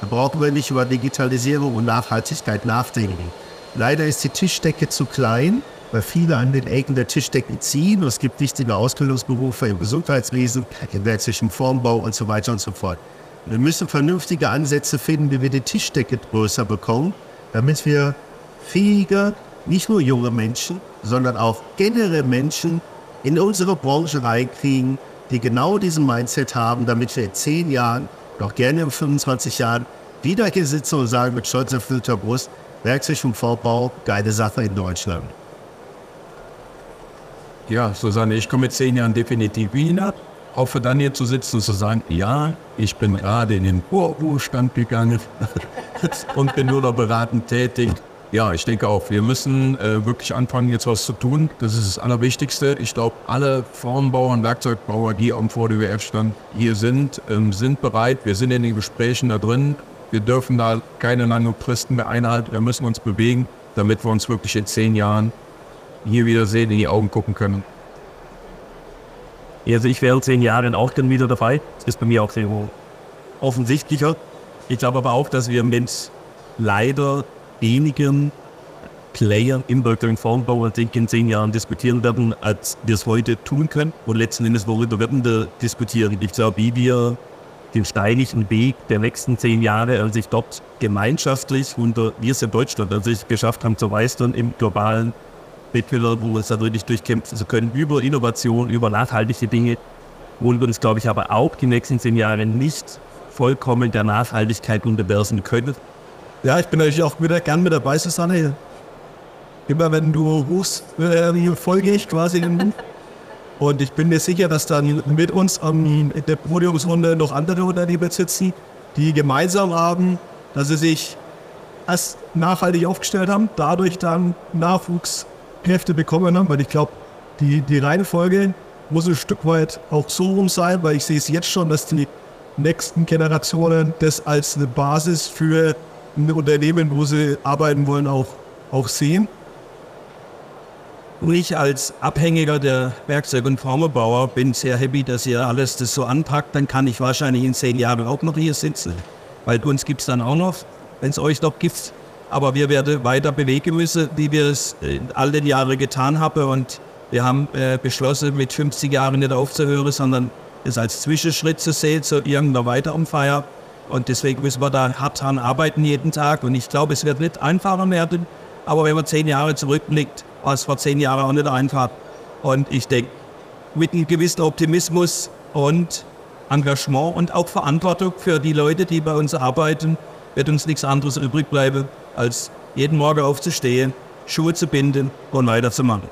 dann brauchen wir nicht über Digitalisierung und Nachhaltigkeit nachdenken. Leider ist die Tischdecke zu klein, weil viele an den Ecken der Tischdecke ziehen. Es gibt wichtige Ausbildungsberufe im Gesundheitswesen, im und Formbau und so weiter und so fort. Wir müssen vernünftige Ansätze finden, wie wir die Tischdecke größer bekommen, damit wir fähige, nicht nur junge Menschen, sondern auch generell Menschen in unsere Branche reinkriegen, die genau diesen Mindset haben, damit wir in zehn Jahren, doch gerne in 25 Jahren, wieder hier sitzen und sagen mit stolz erfüllter Brust, Werkzeug und Vorbau, geile Sache in Deutschland. Ja, Susanne, ich komme mit zehn Jahren definitiv wieder. Hoffe dann hier zu sitzen und zu sagen, ja, ich bin gerade in den Vorruhestand gegangen und bin nur noch beratend tätig. Ja, ich denke auch, wir müssen äh, wirklich anfangen, jetzt was zu tun. Das ist das Allerwichtigste. Ich glaube, alle Formbauer und Werkzeugbauer, die am VDWF-Stand hier sind, ähm, sind bereit. Wir sind in den Gesprächen da drin. Wir dürfen da keine langen Fristen mehr einhalten. Wir müssen uns bewegen, damit wir uns wirklich in zehn Jahren hier wieder sehen, in die Augen gucken können. Also ich wäre zehn Jahren auch dann wieder dabei. Das ist bei mir auch sehr offensichtlicher. Ich glaube aber auch, dass wir mit leider wenigen Playern im Workering Formbau in zehn Jahren diskutieren werden, als wir es heute tun können. Und letzten Endes, worüber werden wir diskutieren? Ich glaube, wie wir den steinigen Weg der nächsten zehn Jahre, als sich dort gemeinschaftlich unter wir es in Deutschland, als sich geschafft haben zu meistern im globalen Wo wir uns da wirklich durchkämpfen zu können, über Innovation, über nachhaltige Dinge, und uns, glaube ich, aber auch die nächsten zehn Jahre nicht vollkommen der Nachhaltigkeit unterwerfen können, ja, ich bin natürlich auch wieder gern mit dabei, Susanne. Immer wenn du rufst, äh, folge ich quasi Und ich bin mir sicher, dass dann mit uns um, in der Podiumsrunde noch andere Unternehmen sitzen, die gemeinsam haben, dass sie sich erst nachhaltig aufgestellt haben, dadurch dann Nachwuchskräfte bekommen haben, weil ich glaube, die, die Reihenfolge muss ein Stück weit auch so rum sein, weil ich sehe es jetzt schon, dass die nächsten Generationen das als eine Basis für ein Unternehmen, wo sie arbeiten wollen, auch, auch sehen. Ich als Abhängiger der Werkzeug- und Formelbauer bin sehr happy, dass ihr alles das so anpackt. Dann kann ich wahrscheinlich in zehn Jahren auch noch hier sitzen. Weil uns gibt es dann auch noch, wenn es euch noch gibt. Aber wir werden weiter bewegen müssen, wie wir es in all den Jahren getan haben. Und wir haben äh, beschlossen, mit 50 Jahren nicht aufzuhören, sondern es als Zwischenschritt zu sehen, zu irgendeiner weiteren Feier. Und deswegen müssen wir da hart dran arbeiten jeden Tag. Und ich glaube, es wird nicht einfacher werden. Aber wenn man zehn Jahre zurückblickt, war es vor zehn Jahren auch nicht einfach. Und ich denke, mit einem gewissen Optimismus und Engagement und auch Verantwortung für die Leute, die bei uns arbeiten, wird uns nichts anderes übrig bleiben, als jeden Morgen aufzustehen, Schuhe zu binden und weiterzumachen.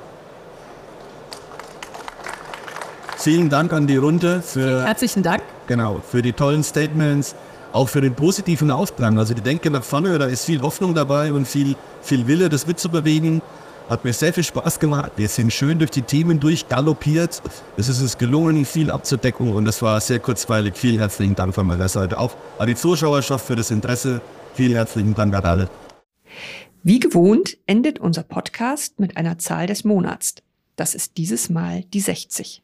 Vielen Dank an die Runde für, Herzlichen Dank. genau, für die tollen Statements, auch für den positiven Auftrag. Also die Denke nach vorne, da ist viel Hoffnung dabei und viel, viel Wille, das mitzubewegen. Hat mir sehr viel Spaß gemacht. Wir sind schön durch die Themen durchgaloppiert. Es ist uns gelungen, viel abzudecken und das war sehr kurzweilig. Vielen herzlichen Dank von meiner Seite. Auch an die Zuschauerschaft für das Interesse. Vielen herzlichen Dank an alle. Wie gewohnt endet unser Podcast mit einer Zahl des Monats. Das ist dieses Mal die 60.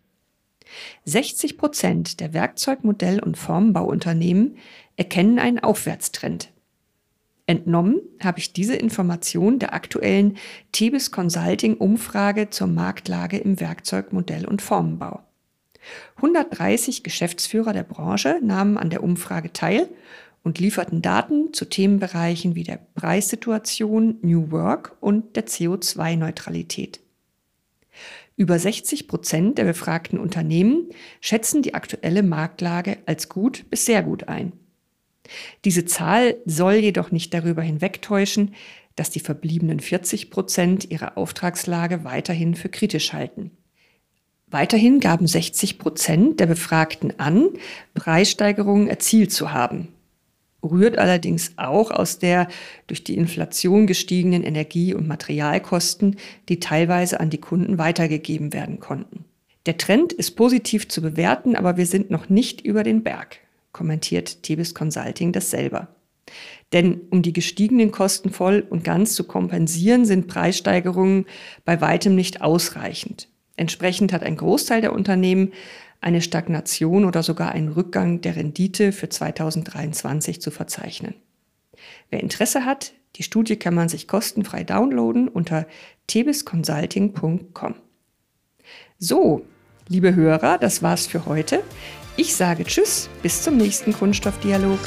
60 Prozent der Werkzeugmodell- und Formbauunternehmen erkennen einen Aufwärtstrend. Entnommen habe ich diese Information der aktuellen Tebis Consulting Umfrage zur Marktlage im Werkzeug, Modell und Formenbau. 130 Geschäftsführer der Branche nahmen an der Umfrage teil und lieferten Daten zu Themenbereichen wie der Preissituation, New Work und der CO2-Neutralität. Über 60 Prozent der befragten Unternehmen schätzen die aktuelle Marktlage als gut bis sehr gut ein. Diese Zahl soll jedoch nicht darüber hinwegtäuschen, dass die verbliebenen 40 Prozent ihre Auftragslage weiterhin für kritisch halten. Weiterhin gaben 60 Prozent der Befragten an, Preissteigerungen erzielt zu haben. Rührt allerdings auch aus der durch die Inflation gestiegenen Energie- und Materialkosten, die teilweise an die Kunden weitergegeben werden konnten. Der Trend ist positiv zu bewerten, aber wir sind noch nicht über den Berg kommentiert Tebis Consulting das selber. Denn um die gestiegenen Kosten voll und ganz zu kompensieren, sind Preissteigerungen bei weitem nicht ausreichend. Entsprechend hat ein Großteil der Unternehmen eine Stagnation oder sogar einen Rückgang der Rendite für 2023 zu verzeichnen. Wer Interesse hat, die Studie kann man sich kostenfrei downloaden unter tebisconsulting.com. So, liebe Hörer, das war's für heute. Ich sage Tschüss, bis zum nächsten Kunststoffdialog.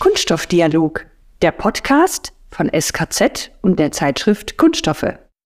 Kunststoffdialog, der Podcast von SKZ und der Zeitschrift Kunststoffe.